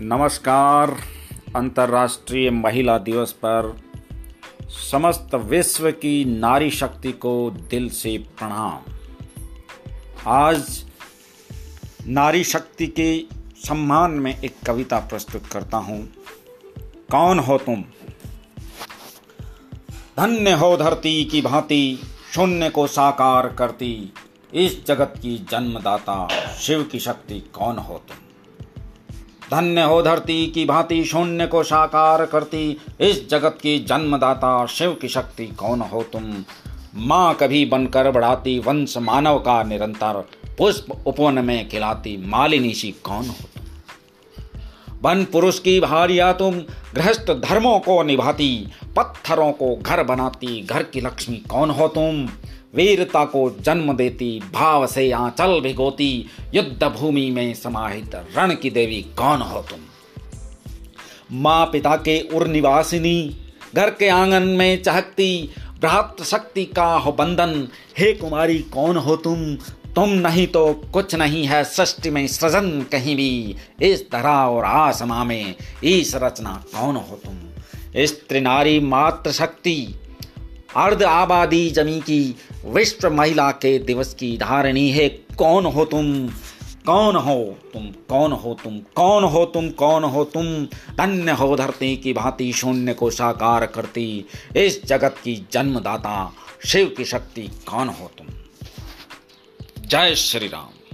नमस्कार, अंतर्राष्ट्रीय महिला दिवस पर समस्त विश्व की नारी शक्ति को दिल से प्रणाम। आज नारी शक्ति के सम्मान में एक कविता प्रस्तुत करता हूँ। कौन हो तुम? धन्य हो धरती की भांति, शून्य को साकार करती, इस जगत की जन्मदाता, शिव की शक्ति कौन हो तुम? धन्य हो धरती की भांति शून्य को साकार करती, इस जगत की जन्मदाता शिव की शक्ति कौन हो तुम? माँ कभी बनकर बढ़ाती, वंश मानव का निरंतर पुष्प उपवन में खिलाती, मालिनी सी कौन हो तुम? वन पुरुष की भारिया तुम गृहस्थ धर्मों को निभाती, पत्थरों को घर बनाती, घर की लक्ष्मी कौन हो तुम? वीरता को जन्म देती, भाव से आंचल भिगोती युद्ध भूमि में समाहित रण की देवी कौन हो तुम? माँ पिता के उर निवासिनी, घर के आँगन में चहकती भ्रात शक्ति का हो बंधन, हे कुमारी कौन हो तुम? तुम नहीं तो कुछ नहीं है सृष्टि में सृजन कहीं भी। इस तरह और आसमां में इस रचना कौन हो तुम? स्त्री नारी मात्र शक्ति अर्ध आबादी जमी की विश्व महिला के दिवस की धारणी है। कौन हो तुम? कौन हो तुम? कौन हो तुम? कौन हो तुम? कौन हो तुम? धन्य हो धरती की भांति शून्य को साकार करती। इस जगत की जन्मदाता शिव की शक्ति कौन हो तुम? जय श्री राम।